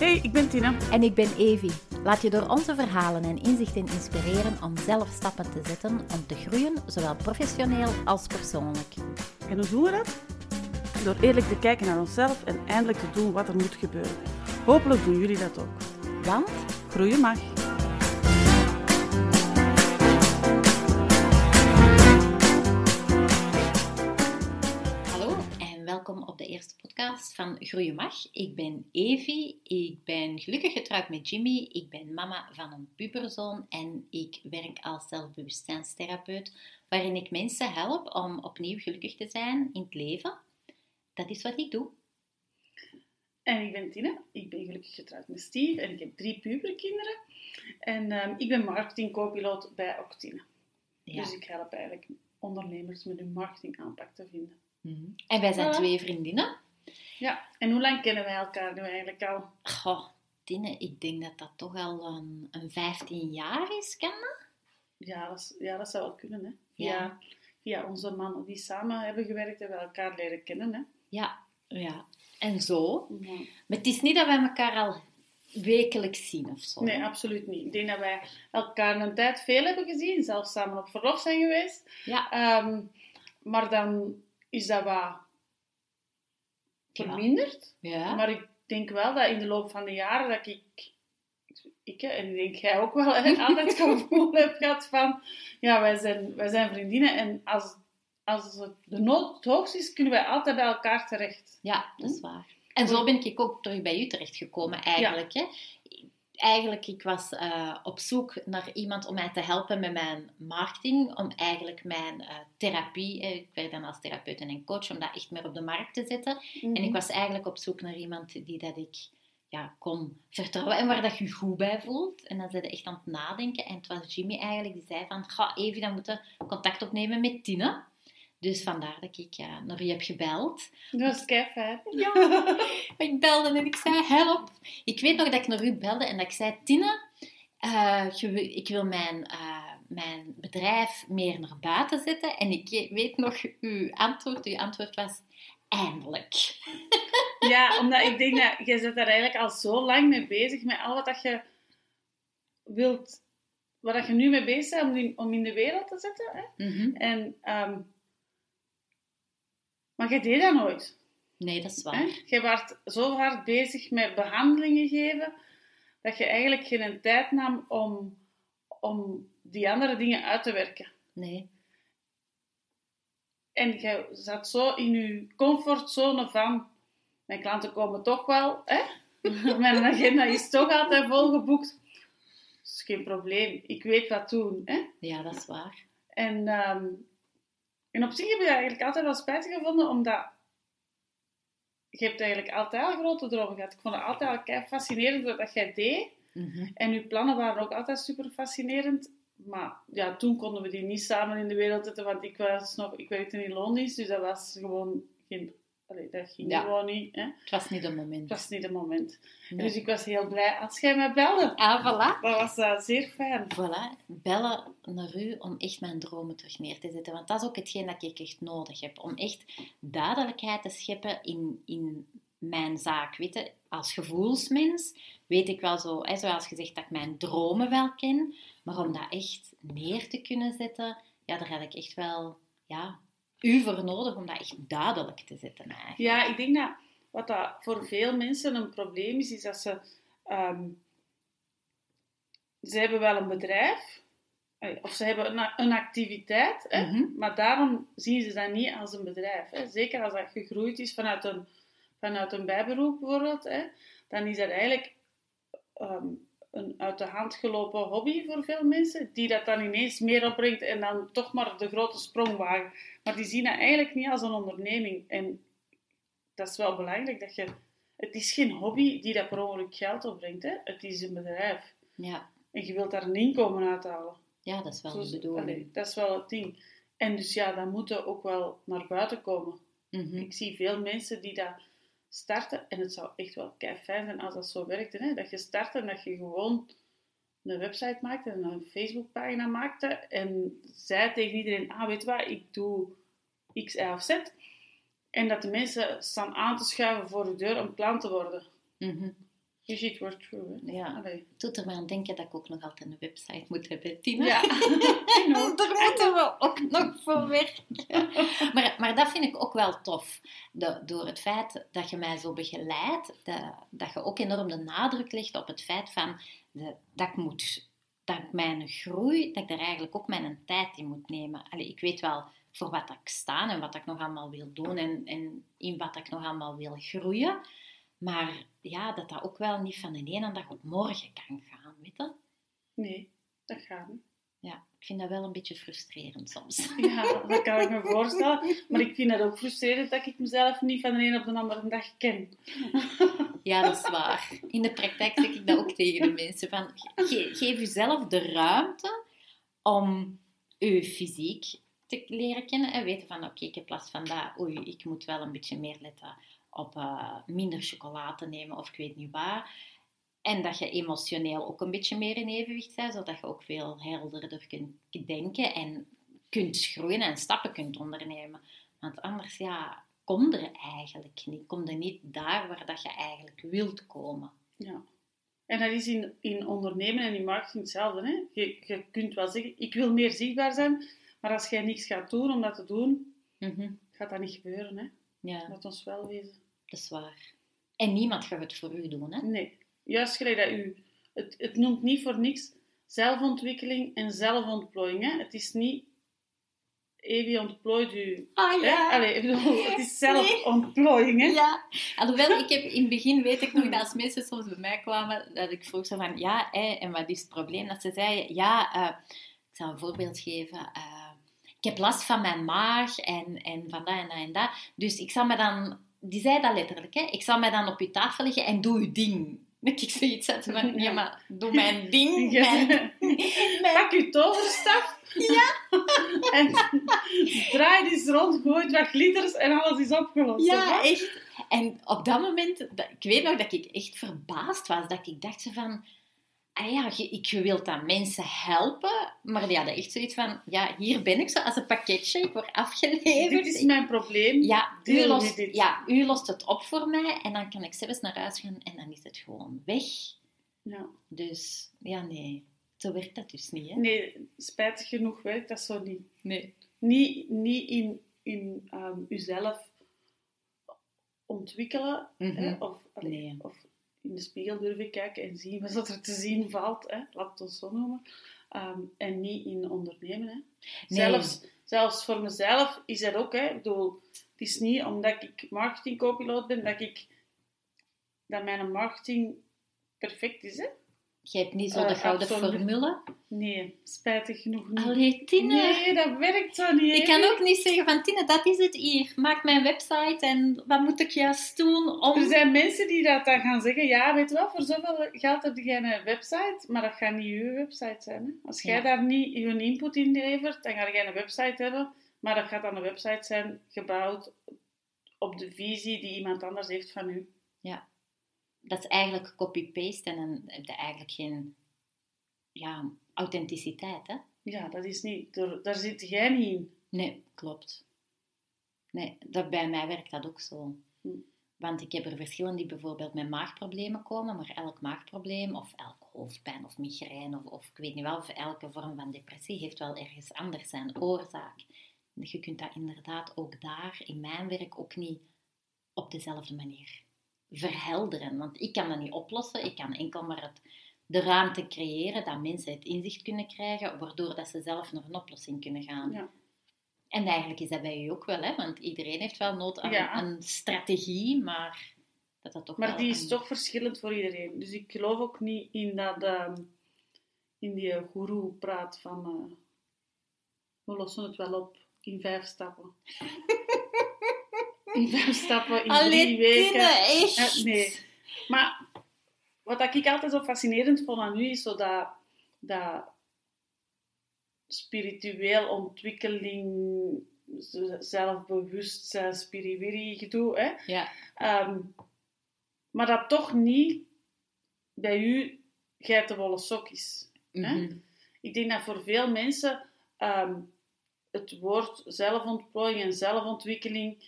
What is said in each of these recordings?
Hey, ik ben Tina. En ik ben Evi. Laat je door onze verhalen en inzichten inspireren om zelf stappen te zetten om te groeien, zowel professioneel als persoonlijk. En hoe doen we dat? Door eerlijk te kijken naar onszelf en eindelijk te doen wat er moet gebeuren. Hopelijk doen jullie dat ook. Want Groeien mag. Welkom op de eerste podcast van Groeien Mag. Ik ben Evi, ik ben gelukkig getrouwd met Jimmy, ik ben mama van een puberzoon en ik werk als zelfbewustzijnstherapeut, waarin ik mensen help om opnieuw gelukkig te zijn in het leven. Dat is wat ik doe. En ik ben Tina. Ik ben gelukkig getrouwd met Steve en ik heb drie puberkinderen. En ehm, ik ben marketing-co-piloot bij Octine. Ja. Dus ik help eigenlijk ondernemers met hun marketingaanpak te vinden. Mhm. En wij zijn twee vriendinnen. Ja, en hoe lang kennen wij elkaar nu eigenlijk al? Goh, Tine, ik denk dat dat toch al een, een 15 jaar is, kan dat? Ja, dat, is- ja, dat zou wel kunnen, hè? Ja. Via, via onze mannen die samen hebben gewerkt, hebben we elkaar leren kennen, hè? Ja, ja. En zo. Ja. Maar het is niet dat wij elkaar al wekelijks zien of zo. Nee, absoluut niet. Ik denk dat wij elkaar een tijd veel hebben gezien, zelfs samen op verlof zijn geweest. Ja, Ehm, maar dan is dat wat verminderd. ja. Maar ik denk wel dat in de loop van de jaren dat ik, ik en ik denk jij ook wel, hè, altijd het gevoel heb gehad van, ja, wij zijn, wij zijn vriendinnen en als, als het de nood het hoogst is, kunnen wij altijd bij elkaar terecht. ja, dat is waar. En zo ben ik ook terug bij u terechtgekomen, eigenlijk. Hè? Eigenlijk, ik was eh, op zoek naar iemand om mij te helpen met mijn marketing, om eigenlijk mijn eh, therapie, eh, ik werk dan als therapeut en coach, om dat echt meer op de markt te zetten. En ik was eigenlijk op zoek naar iemand die dat ik ja, kon vertrouwen en waar dat je je goed bij voelt. En dan zijn echt aan het nadenken. En het was Jimmy eigenlijk die zei van, ga even dan moeten contact opnemen met Tine. Dus vandaar dat ik ja, naar u heb gebeld. Dat was kei fijn. Ja, ik belde en ik zei, help. Ik weet nog dat ik naar u belde en dat ik zei, Tine, eh, je ik wil mijn, eh, mijn bedrijf meer naar buiten zetten. En ik weet nog uw antwoord. Uw antwoord was, eindelijk. Ja, omdat ik denk dat jij zit daar eigenlijk al zo lang mee bezig met al wat dat je wilt, wat dat je nu mee bezig bent om in, om in de wereld te zetten. Hè? Mhm. En, ehm, maar jij deed dat nooit. Nee, dat is Hè? waar. Je was zo hard bezig met behandelingen geven, dat je eigenlijk geen tijd nam om, om die andere dingen uit te werken. Nee. En je zat zo in je comfortzone van, mijn klanten komen toch wel, hè? mijn agenda is toch altijd volgeboekt. Dat is geen probleem, ik weet wat doen. Hè? Ja, dat is waar. En, ehm, en op zich heb je dat eigenlijk altijd wel spijtig gevonden, omdat je hebt eigenlijk altijd al grote dromen gehad. Ik vond het altijd al kei fascinerend wat jij deed. Mhm. En uw plannen waren ook altijd super fascinerend. Maar ja, toen konden we die niet samen in de wereld zetten, want ik, was nog, ik werkte in loondienst, dus dat was gewoon geen... Allee, dat ging Ja. gewoon niet. Hè? Het was niet het moment. Het was niet het moment. Nee. Dus ik was heel blij als jij mij belde. Ah, voilà. Dat was eh, zeer fijn. Voilà, bellen naar u om echt mijn dromen terug neer te zetten. Want dat is ook hetgeen dat ik echt nodig heb. Om echt duidelijkheid te scheppen in, in mijn zaak. Weet je, als gevoelsmens weet ik wel zo, hè, zoals gezegd, dat ik mijn dromen wel ken. Maar om dat echt neer te kunnen zetten, ja, daar heb ik echt wel ja, u voor nodig om dat echt duidelijk te zetten. Eigenlijk. Ja, ik denk dat wat dat voor veel mensen een probleem is, is dat ze... ehm, ze hebben wel een bedrijf, of ze hebben een, een activiteit, hè, Mhm. maar daarom zien ze dat niet als een bedrijf. Hè. Zeker als dat gegroeid is vanuit een, vanuit een bijberoep bijvoorbeeld, hè, dan is dat eigenlijk ehm, een uit de hand gelopen hobby voor veel mensen, die dat dan ineens meer opbrengt en dan toch maar de grote sprong wagen. Maar die zien dat eigenlijk niet als een onderneming. En dat is wel belangrijk dat je... Het is geen hobby die dat per ongeluk geld opbrengt. Hè? Het is een bedrijf. Ja, En je wilt daar een inkomen uithalen. ja, dat is wel de bedoeling. allee, dat is wel het ding. En dus ja, dan moeten ook wel naar buiten komen. Mhm. Ik zie veel mensen die dat starten. En het zou echt wel kei fijn zijn als dat zo werkte. Hè? Dat je start en dat je gewoon een website maakt en een Facebookpagina maakte. En zei tegen iedereen, ah weet wat, ik doe X, Y of Z. En dat de mensen staan aan te schuiven voor de deur om klant te worden. Mhm. You should work through, hè? Ja. Allee. Het doet er maar aan denken dat ik ook nog altijd een website moet hebben, Tina. Ja. Daar moeten we ook nog voor werken. Maar, maar dat vind ik ook wel tof. De- door het feit dat je mij zo begeleidt, dat, dat je ook enorm de nadruk legt op het feit van de, dat ik moet, dat ik mijn groei, dat ik daar eigenlijk ook mijn tijd in moet nemen. Allee, ik weet wel voor wat ik sta en wat ik nog allemaal wil doen en, en in wat ik nog allemaal wil groeien. Maar ja, dat dat ook wel niet van de ene dag op morgen kan gaan, weet je? Nee, dat gaat niet. Ja, ik vind dat wel een beetje frustrerend soms. Ja, dat kan ik me voorstellen. Maar ik vind het ook frustrerend dat ik mezelf niet van de een op de andere dag ken. Ja, dat is waar. In de praktijk zeg ik dat ook tegen de mensen. Van, ge- geef jezelf de ruimte om je fysiek te leren kennen. En weten van, oké, ik heb last van dat. Oei, ik moet wel een beetje meer letten op eh, minder chocolade nemen of ik weet niet waar. En dat je emotioneel ook een beetje meer in evenwicht bent, zodat je ook veel helderder kunt denken en kunt groeien en stappen kunt ondernemen. Want anders, ja, kom er eigenlijk niet. Kom er niet daar waar dat je eigenlijk wilt komen. Ja. En dat is in, in ondernemen en in marketing hetzelfde. Hè? Je, je kunt wel zeggen, ik wil meer zichtbaar zijn, maar als jij niks gaat doen om dat te doen, gaat dat niet gebeuren. Hè? Ja, Laat ons wel wezen. dat is waar. En niemand gaat het voor u doen, hè? Nee, juist gelijk dat u... Het, het noemt niet voor niks zelfontwikkeling en zelfontplooiing. Hè? Het is niet... Evi ontplooit u. Ah Hè? Allee, ik bedoel, het is zelfontplooiing. Hè? Ja, alhoewel ik heb in het begin weet ik nog dat als mensen soms bij mij kwamen, dat ik vroeg zo van ja, hè, en wat is het probleem? Dat ze zeiden ja, eh, ik zal een voorbeeld geven. eh, ik heb last van mijn maag en, en van dat en dat en dat. Dus ik zal me dan, die zei dat letterlijk, hè, ik zal mij dan op je tafel leggen en doe je ding. Dat ik zoiets had van, ja maar, doe mijn ding. Mijn, mijn- Pak uw toverstaf. Ja. en draai eens rond, gooi wat glitters en alles is opgelost. Ja, echt. En op dat moment, ik weet nog dat ik echt verbaasd was. Dat ik dacht van, ah ja, je, ik je wilt dan mensen helpen. Maar die hadden echt zoiets van, ja, hier ben ik zo als een pakketje. Ik word afgeleverd. Dit is mijn probleem. ja, u lost, dit. ja, u lost het op voor mij. En dan kan ik zelfs naar huis gaan en dan is het gewoon weg. Ja. Dus, ja, nee. Zo werkt dat dus niet, hè? Nee, spijtig genoeg werkt dat zo niet. Nee. Niet, niet in, in ehm, uzelf ontwikkelen. Mhm. hè, of, Nee. of in de spiegel durven kijken en zien wat er te zien valt. Hè, laat het ons zo noemen. Ehm, en niet in ondernemen. Hè. Nee. Zelfs, zelfs voor mezelf is dat ook. Hè. Ik bedoel, het is niet omdat ik marketing co-piloot ben dat ik dat mijn marketing perfect is. Hè. Je hebt niet zo Eh, de gouden absoluut. formule. Nee, spijtig genoeg niet. Allee, Tine. Nee, dat werkt zo niet. Ik kan ook niet zeggen van Tine, dat is het hier. Maak mijn website en wat moet ik juist doen om... Er zijn mensen die dat dan gaan zeggen, ja, weet je wel, voor zoveel geld heb je een website, maar dat gaat niet uw website zijn. Hè? Als jij Ja. daar niet je input in levert, dan ga je een website hebben, maar dat gaat dan een website zijn gebouwd op de visie die iemand anders heeft van u. Dat is eigenlijk copy-paste en dan heb je eigenlijk geen ja, authenticiteit, hè? Ja, dat is niet, daar, daar zit jij niet in. Nee, klopt. Nee, dat, bij mij werkt dat ook zo. Hm. Want ik heb er verschillen die bijvoorbeeld met maagproblemen komen, maar elk maagprobleem of elk hoofdpijn of migraine of, of ik weet niet wel, of elke vorm van depressie heeft wel ergens anders zijn oorzaak. Je kunt dat inderdaad ook daar in mijn werk ook niet op dezelfde manier verhelderen. Want ik kan dat niet oplossen, ik kan enkel maar het, de ruimte creëren dat mensen het inzicht kunnen krijgen, waardoor dat ze zelf naar een oplossing kunnen gaan. Ja. En eigenlijk is dat bij u ook wel, hè? want iedereen heeft wel nood aan Ja. een strategie, maar dat dat toch Maar wel die is een- toch verschillend voor iedereen. Dus ik geloof ook niet in dat, ehm, in die goeroe praat van, eh, we lossen het wel op in vijf stappen. in vijf stappen, in Allee, drie weken. Echt? Ja, nee. Maar wat ik altijd zo fascinerend vond aan u, is zo dat, dat spiritueel ontwikkeling, zelfbewustzijn, spiriwiri gedoe, hè. Ja, Ehm, maar dat toch niet bij u geitenwolle sok is. Hè? mhm. Ik denk dat voor veel mensen ehm, het woord zelfontplooiing en zelfontwikkeling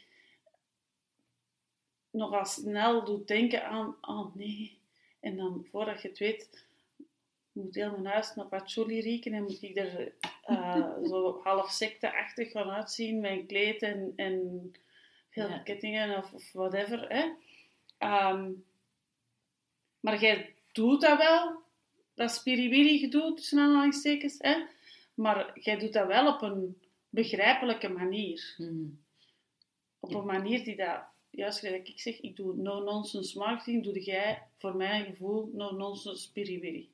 nogal snel doet denken aan, oh nee, En dan, voordat je het weet, moet heel mijn huis naar patchouli rieken en moet ik er uh, zo half secteachtig gaan uitzien, mijn kleed en, en veel Ja. kettingen of, of whatever. Hè. Ehm, maar jij doet dat wel, dat spiriwiri gedoe, tussen aanhalingstekens. Hè. Maar jij doet dat wel op een begrijpelijke manier. Mhm. Op Ja. een manier die dat, juist gelijk ik zeg, ik doe no-nonsense marketing, doe jij voor mijn gevoel no-nonsense spiriwiri.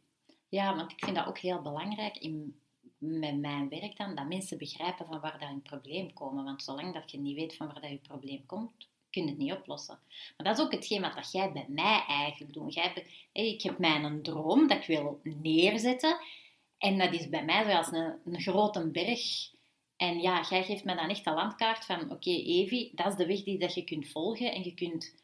Ja, want ik vind dat ook heel belangrijk in, met mijn werk dan, dat mensen begrijpen van waar dat hun probleem komt. Want zolang dat je niet weet van waar dat je probleem komt, kun je het niet oplossen. Maar dat is ook hetgeen wat dat jij bij mij eigenlijk doet. Jij, ik heb mij een droom dat ik wil neerzetten. En dat is bij mij zoals een, een grote berg. En ja, jij geeft mij dan echt een landkaart van, oké Evi, dat is de weg die dat je kunt volgen. En je kunt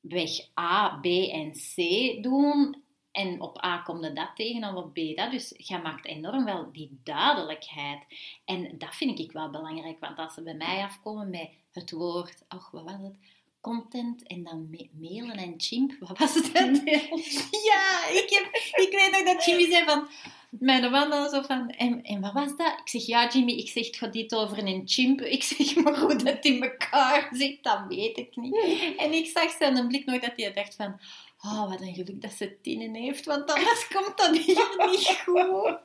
weg A, B en C doen. En op A komt dat tegen en op B dat. Dus je maakt enorm wel die duidelijkheid. En dat vind ik wel belangrijk, want als ze bij mij afkomen met het woord, ach, wat was het? Content en dan ma- mailen en chimp, wat was het? Ja, ik, heb, ik weet nog dat Jimmy zei van... Mijn man dan zo van... En, en wat was dat? Ik zeg, ja Jimmy, ik zeg, het gaat dit over een chimp. Ik zeg, maar hoe dat in elkaar zit, dat weet ik niet. En ik zag zijn blik nog dat hij dacht van... Oh, wat een geluk dat ze tienen heeft, want anders komt dat hier niet goed.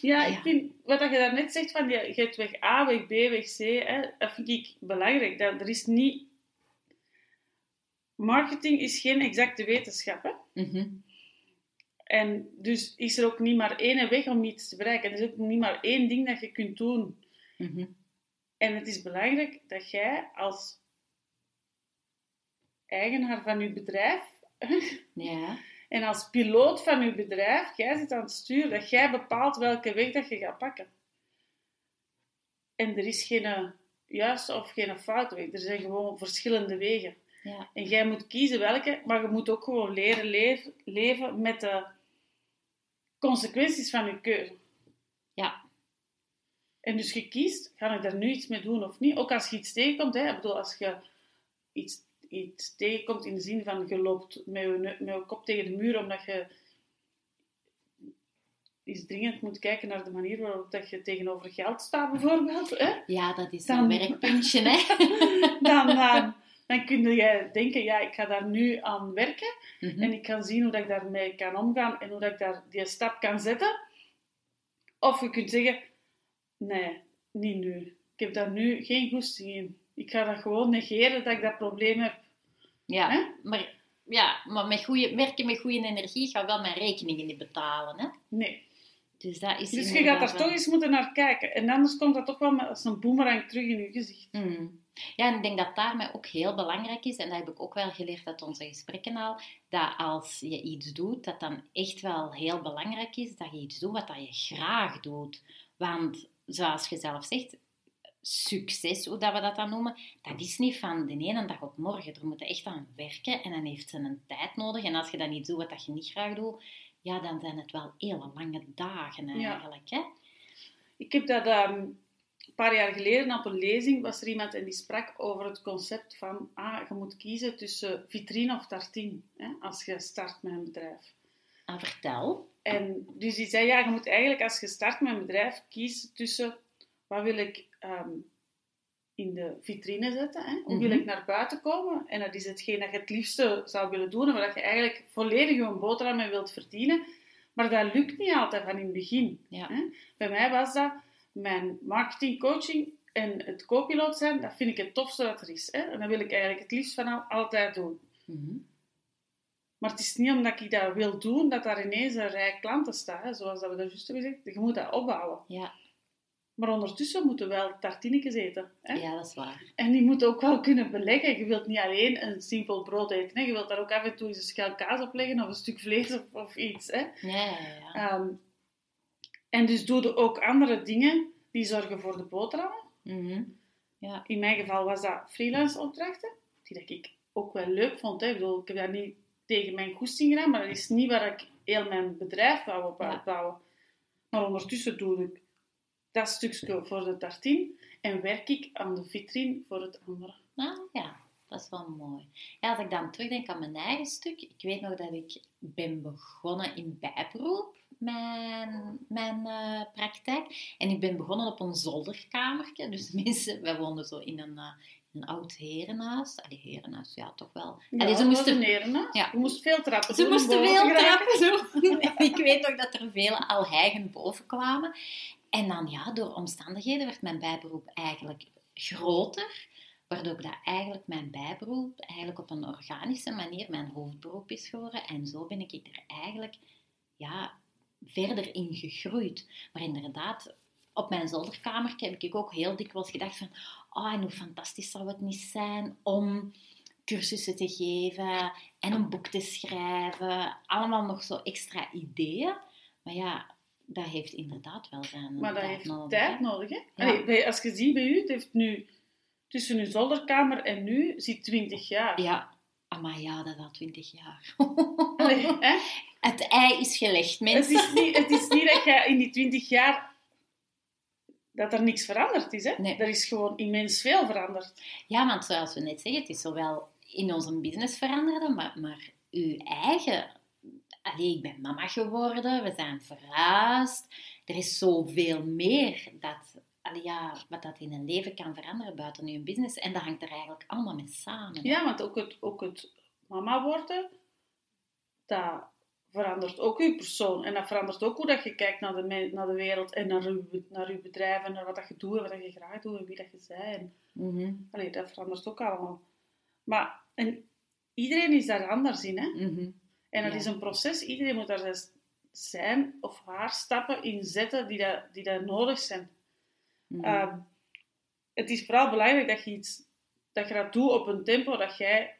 Ja, ik Ja. vind, wat dat je daarnet zegt van, je, je hebt weg A, weg B, weg C, hè, dat vind ik belangrijk. Dat, er is niet... Marketing is geen exacte wetenschap, hè. Mhm. En dus is er ook niet maar één weg om iets te bereiken. Er is ook niet maar één ding dat je kunt doen. Mhm. En het is belangrijk dat jij als eigenaar van je bedrijf Ja. en als piloot van je bedrijf, jij zit aan het stuur, dat jij bepaalt welke weg dat je gaat pakken. En er is geen juiste of geen foute weg. Er zijn gewoon verschillende wegen. Ja. En jij moet kiezen welke, maar je moet ook gewoon leren leven, leven met de consequenties van je keuze. Ja. En dus je kiest, ga ik daar nu iets mee doen of niet? Ook als je iets tegenkomt, hè, ik bedoel, als je iets, iets tegenkomt in de zin van je loopt met je, neu- met je kop tegen de muur omdat je iets dringend moet kijken naar de manier waarop dat je tegenover geld staat, bijvoorbeeld. Hè? Ja, dat is Dan- een werkpuntje, hè. Dan, eh, dan kun je denken, ja, ik ga daar nu aan werken. Mhm. En ik kan zien hoe dat ik daarmee kan omgaan en hoe dat ik daar die stap kan zetten. Of je kunt zeggen, nee, niet nu. Ik heb daar nu geen goesting in. Ik ga dat gewoon negeren dat ik dat probleem heb. Ja, maar, ja, maar met goeie, werken met goede energie gaat wel mijn rekeningen niet betalen. Hè? Nee. Dus dat is Dus je gaat daar wel- toch eens moeten naar kijken. En anders komt dat toch wel als een boemerang terug in je gezicht. Mm. Ja, en ik denk dat daarmee ook heel belangrijk is, en dat heb ik ook wel geleerd uit onze gesprekken al, dat als je iets doet, dat dan echt wel heel belangrijk is dat je iets doet wat dat je graag doet. Want, zoals je zelf zegt, succes, hoe dat we dat dan noemen, dat is niet van de ene dag op morgen. Er moet echt aan werken en dan heeft ze een tijd nodig. En als je dan iets doet wat dat je niet graag doet, ja, dan zijn het wel hele lange dagen Ja. eigenlijk. Hè? Ik heb dat een paar jaar geleden op een lezing, was er iemand en die sprak over het concept van, ah, je moet kiezen tussen vitrine of tartine, hè, als je start met een bedrijf. Ah, vertel. En dus die zei, ja, je moet eigenlijk als je start met een bedrijf kiezen tussen, wat wil ik ehm, in de vitrine zetten, hè? hoe wil Mhm. ik naar buiten komen? En dat is hetgeen dat je het liefste zou willen doen, en waar je eigenlijk volledig je boterham mee wilt verdienen. Maar dat lukt niet altijd van in het begin. Ja. Hè? Bij mij was dat mijn marketing, coaching en het co-piloot zijn, dat vind ik het tofste dat er is. Hè? En dat wil ik eigenlijk het liefst van al, altijd doen. Mhm. Maar het is niet omdat ik dat wil doen, dat daar ineens een rij klanten staat. Hè? Zoals dat we dat juist hebben gezegd. Je moet dat opbouwen. Ja, Maar ondertussen moeten we wel tartinetjes eten. Hè? ja, dat is waar. En die moeten ook wel kunnen beleggen. Je wilt niet alleen een simpel brood eten. Hè? Je wilt daar ook af en toe eens een schel kaas op leggen of een stuk vlees of, of iets. Hè? Ja, ja, ja. Ehm, en dus doe je ook andere dingen die zorgen voor de boterhammen. Mhm. Ja. In mijn geval was dat freelance opdrachten, die dat ik ook wel leuk vond. Hè. Ik, bedoel, ik heb dat niet tegen mijn goesting gedaan, maar dat is niet waar ik heel mijn bedrijf wou op Ja. Maar ondertussen doe ik dat stukje voor de tartine en werk ik aan de vitrine voor het andere. Ah, ja. dat is wel mooi. Ja, als ik dan terugdenk aan mijn eigen stuk, ik weet nog dat ik ben begonnen in bijberoep, mijn, mijn uh, praktijk. En ik ben begonnen op een zolderkamertje. Dus mensen, wij woonden zo in een, uh, een oud herenhuis. Allee, herenhuis, ja, toch wel. Ja, Allee, ze moesten, een. Ja. Ze moesten veel trappen Ze moesten veel trappen doen. ik weet nog dat er vele alheigen boven kwamen. En dan, ja, door omstandigheden werd mijn bijberoep eigenlijk groter. Waardoor dat eigenlijk mijn bijberoep eigenlijk op een organische manier mijn hoofdberoep is geworden. En zo ben ik er eigenlijk ja, verder in gegroeid. Maar inderdaad, op mijn zolderkamer heb ik ook heel dikwijls gedacht van... Oh, en hoe fantastisch zou het niet zijn om cursussen te geven en een boek te schrijven. Allemaal nog zo extra ideeën. Maar ja, dat heeft inderdaad wel zijn Maar dat tijd heeft nodig. tijd nodig, hè? Allee, als je ziet bij u, het heeft nu... Tussen uw zolderkamer en nu zit 20 jaar. Ja, maar ja, dat is al 20 jaar. Allee, hè? Het ei is gelegd, mensen. Het is niet, het is niet dat je in die 20 jaar... Dat er niks veranderd is, hè? Nee. Er is gewoon immens veel veranderd. Ja, want zoals we net zeggen, het is zowel in onze business veranderd, maar, maar uw eigen... Allee, ik ben mama geworden, we zijn verhuisd. Er is zoveel meer dat, allee, ja, wat dat in een leven kan veranderen buiten uw business. En dat hangt er eigenlijk allemaal mee samen. Ja, want ook het, ook het mama worden, dat verandert ook uw persoon. En dat verandert ook hoe dat je kijkt naar de, naar de wereld en naar uw, naar uw bedrijf en naar wat dat je doet en wat dat je graag doet en wie dat je bent. En, allee, dat verandert ook allemaal. Maar en iedereen is daar anders in, hè? mhm. En dat Ja. is een proces. Iedereen moet daar zijn- of haar stappen in zetten die, dat, die dat nodig zijn. Mhm. Ehm, het is vooral belangrijk dat je, iets, dat je dat doet op een tempo dat jij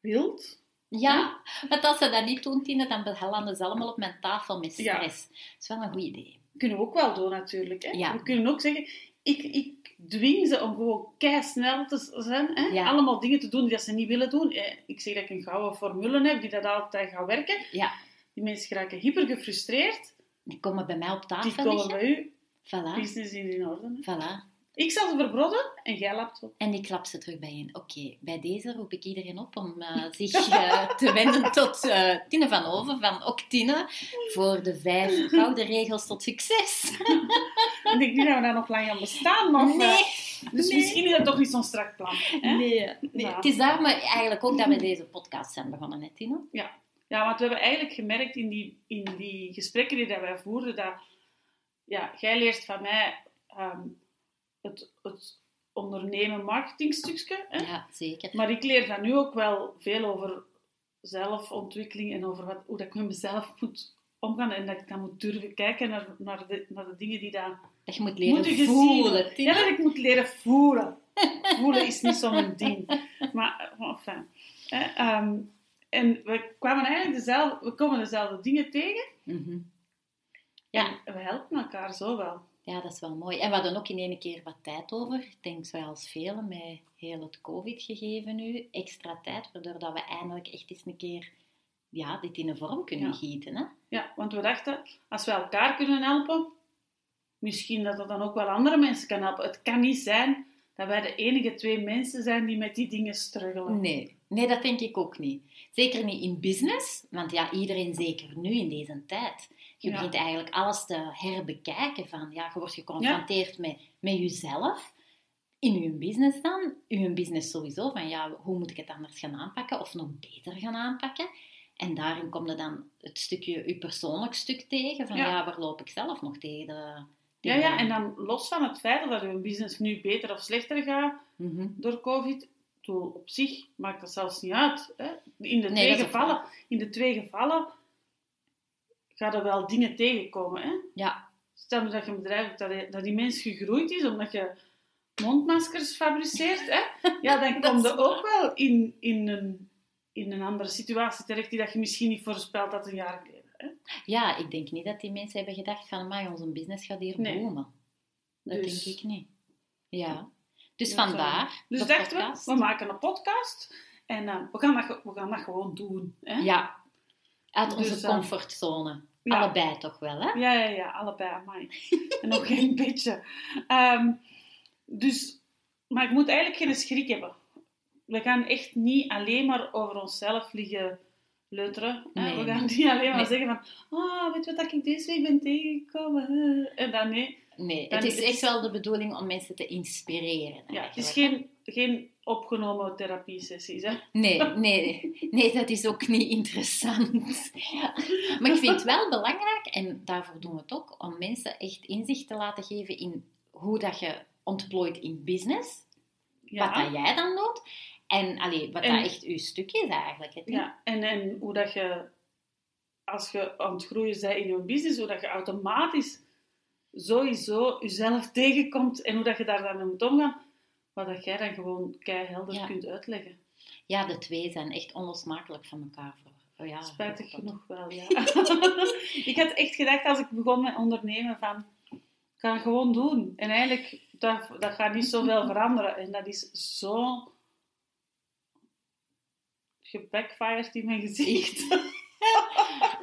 wilt. Ja, want als ze dat niet doen, Tine, dan belanden ze allemaal op mijn tafel met Ja. stress. Dat is wel een goed idee. kunnen we ook wel doen natuurlijk. Hè? Ja. We kunnen ook zeggen, ik, ik dwing ze om gewoon kei snel te zijn. Hè? Ja. Allemaal dingen te doen die ze niet willen doen. Eh, Ik zeg dat ik een gouden formule heb die dat altijd gaat werken. Ja, Die mensen raken hyper gefrustreerd. die komen bij mij op Die tafel komen liggen. bij u. Voilà, Business is in orde. hè. voilà. Ik zal ze verbrodden en jij lapt op. En ik klap ze terug bijeen. Oké, bij deze roep ik iedereen op om eh, zich eh, te wenden tot eh, Tine van Oven, van ook Tine, voor de vijf gouden regels tot succes. Ik denk niet dat we daar nog lang aan bestaan. Eh, Nee, dus nee. misschien is dat toch niet zo'n strak plan. Hè? nee, nee. Ja. Het is daarom eigenlijk ook dat we deze podcast zijn begonnen, hè, Tine? Ja, want we hebben eigenlijk gemerkt in die, in die gesprekken die dat wij voerden, dat ja, jij leert van mij ehm, het, het ondernemen marketingstukje. Hè? Ja, zeker. Maar ik leer van nu ook wel veel over zelfontwikkeling en over wat, hoe dat ik met mezelf moet omgaan. En dat ik dan moet durven kijken naar, naar, de, naar de dingen die daar Dat je moet leren voelen. Ja, dat ik moet leren voelen. voelen is niet zo'n ding. Maar, enfin. Hè, ehm, en we kwamen eigenlijk dezelfde, we komen dezelfde dingen tegen. Mhm. Ja, En we helpen elkaar zo wel. Ja, dat is wel mooi. En we hadden ook in één keer wat tijd over. Ik denk zoals velen met heel het COVID-gegeven nu. Extra tijd, waardoor dat we eindelijk echt eens een keer ja, dit in een vorm kunnen Ja. gieten. Hè? Ja, want we dachten, als we elkaar kunnen helpen, misschien dat dat dan ook wel andere mensen kan helpen. Het kan niet zijn dat wij de enige twee mensen zijn die met die dingen struggelen. Nee. Nee, dat denk ik ook niet. Zeker niet in business, want ja, iedereen zeker nu in deze tijd. Je Ja. begint eigenlijk alles te herbekijken van, ja, je wordt geconfronteerd met, met jezelf. In je business dan, je business sowieso, van ja, hoe moet ik het anders gaan aanpakken of nog beter gaan aanpakken? En daarin komt er dan het stukje, je persoonlijk stuk tegen, van Ja. ja, waar loop ik zelf nog tegen? De, Ja, ja, en dan los van het feit dat uw business nu beter of slechter gaat Mhm. door COVID, bedoel, op zich maakt dat zelfs niet uit. Hè? In, de Nee, twee dat gevallen, in de twee gevallen gaan er wel dingen tegenkomen. Hè? Ja, Stel nu dat je een bedrijf hebt dat, die- dat die mens gegroeid is omdat je mondmaskers fabriceert, hè? Ja, dan Dat kom je ook wel in, in, een, in een andere situatie terecht die dat je misschien niet voorspeld had een jaar geleden. Hè? ja, ik denk niet dat die mensen hebben gedacht van, maar onze business gaat hier Nee. boomen. Dat Dus- denk ik niet. Ja. Dus Ja, vandaar Dus dachten podcast. we, we maken een podcast en eh, we, gaan dat, we gaan dat gewoon doen. Hè? Ja. Uit onze Dus, eh, comfortzone. ja. Allebei toch wel, hè? Ja, ja, ja, allebei, amai. en nog geen beetje. Ehm, dus, maar ik moet eigenlijk geen schrik hebben. we gaan echt niet alleen maar over onszelf liggen leuteren. Nee. We gaan niet alleen maar Nee. zeggen van, ah, weet je wat ik deze week ben tegengekomen? En dan nee. Nee, Dan het is echt wel de bedoeling om mensen te inspireren. Ja, het is eigenlijk, geen, geen opgenomen therapie-sessies. Hè? Nee, nee, nee, dat is ook niet interessant. Maar ik vind het wel belangrijk, en daarvoor doen we het ook, om mensen echt inzicht te laten geven in hoe dat je ontplooit in business, wat dat jij dan doet, en allee, wat En- dat echt uw stuk is eigenlijk. Ja, en, en hoe dat je, als je aan het groeien bent in je business, hoe dat je automatisch sowieso jezelf tegenkomt en hoe dat je daar dan mee moet omgaan, wat dat jij dan gewoon keihelder Ja. kunt uitleggen. ja, de twee zijn echt onlosmakelijk van elkaar. Oh ja, Spijtig genoeg wel, ja. ik had echt gedacht als ik begon met ondernemen van, ik ga het gewoon doen. En eigenlijk, dat, dat gaat niet zoveel veranderen. En dat is zo gebackfired in mijn gezicht.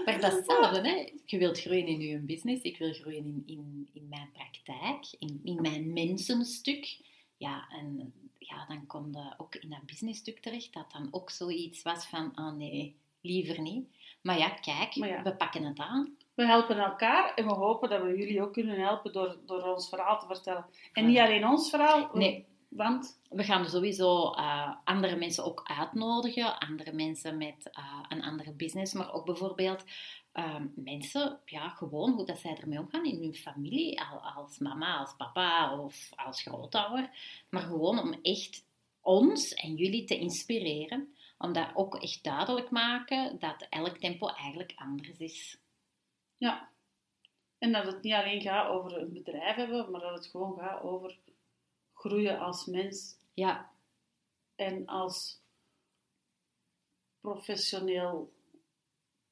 Maar dat is hetzelfde, hè. Je wilt groeien in je business, ik wil groeien in, in, in mijn praktijk, in, in mijn mensenstuk. Ja, en ja, dan kom je ook in dat businessstuk terecht, dat dan ook zoiets was van, oh nee, liever niet. Maar ja, kijk, Maar ja. we pakken het aan. We helpen elkaar en we hopen dat we jullie ook kunnen helpen door, door ons verhaal te vertellen. En niet alleen ons verhaal, Nee. Want We gaan sowieso eh, andere mensen ook uitnodigen, andere mensen met eh, een andere business, maar ook bijvoorbeeld eh, mensen, ja, gewoon hoe dat zij ermee omgaan in hun familie, al- als mama, als papa of als grootouder. Maar gewoon om echt ons en jullie te inspireren, om dat ook echt duidelijk maken dat elk tempo eigenlijk anders is. ja. En dat het niet alleen gaat over een bedrijf hebben, maar dat het gewoon gaat over groeien als mens Ja, en als professioneel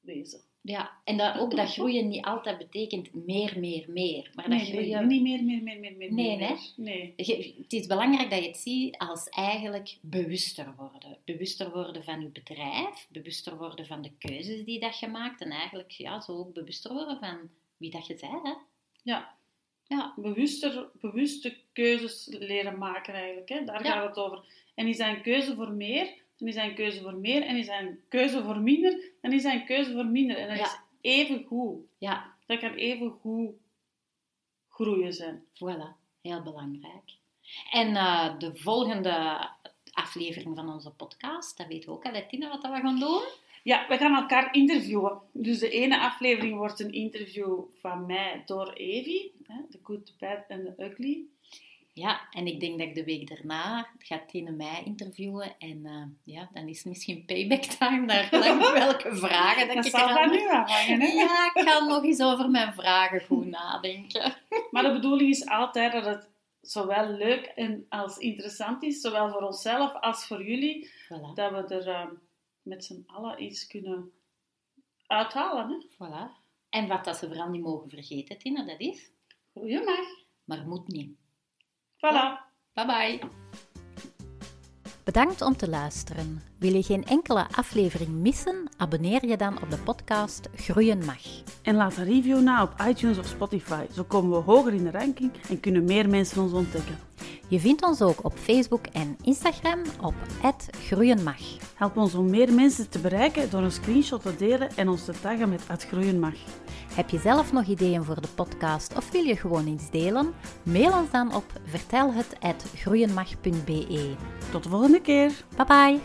wezen. ja. en dat ook dat groeien niet altijd betekent meer, meer, meer. Maar dat Nee, nee, groeien... niet meer, meer, meer, meer, meer. Nee, meer. hè? Nee. Het is belangrijk dat je het ziet als eigenlijk bewuster worden. Bewuster worden van je bedrijf, bewuster worden van de keuzes die dat je maakt en eigenlijk ja, zo ook bewuster worden van wie dat je bent. Hè? Ja. Ja. Bewuster, bewuste keuzes leren maken eigenlijk. Hè? Daar Ja. gaat het over. En is een keuze voor meer, dan is een keuze voor meer. En is een keuze voor minder, dan is een keuze voor minder. En dat Ja. is even goed. Ja, Dat kan even goed groeien zijn. voilà. Heel belangrijk. En eh, de volgende aflevering van onze podcast, dat weten we ook al, Tina, wat dat we gaan doen. Ja, we gaan elkaar interviewen. Dus de ene aflevering wordt een interview van mij door Evie. Hè? The Good, The Bad and The Ugly. Ja, en ik denk dat ik de week daarna gaat Tina mij interviewen. En eh, ja, dan is het misschien payback time naar welke vragen dat Dat ik zal van nu afhangen. Hè? Ja, ik ga nog eens over mijn vragen goed nadenken. Maar de bedoeling is altijd dat het zowel leuk en als interessant is, zowel voor onszelf als voor jullie, Voilà, dat we er eh, met z'n allen iets kunnen uithalen. Hè? voilà. En wat dat ze vooral niet mogen vergeten, Tina, dat is... Goeie mag. Maar moet niet. Voilà. Bye bye. Bedankt om te luisteren. Wil je geen enkele aflevering missen? Abonneer je dan op de podcast Groeien Mag. En laat een review na op iTunes of Spotify. Zo komen we hoger in de ranking en kunnen meer mensen ons ontdekken. Je vindt ons ook op Facebook en Instagram op @groeienmag. Help ons om meer mensen te bereiken door een screenshot te delen en ons te taggen met het groeien mag. Heb je zelf nog ideeën voor de podcast of wil je gewoon iets delen? Mail ons dan op vertelhet@groeienmag.be. Tot de volgende keer. Bye bye.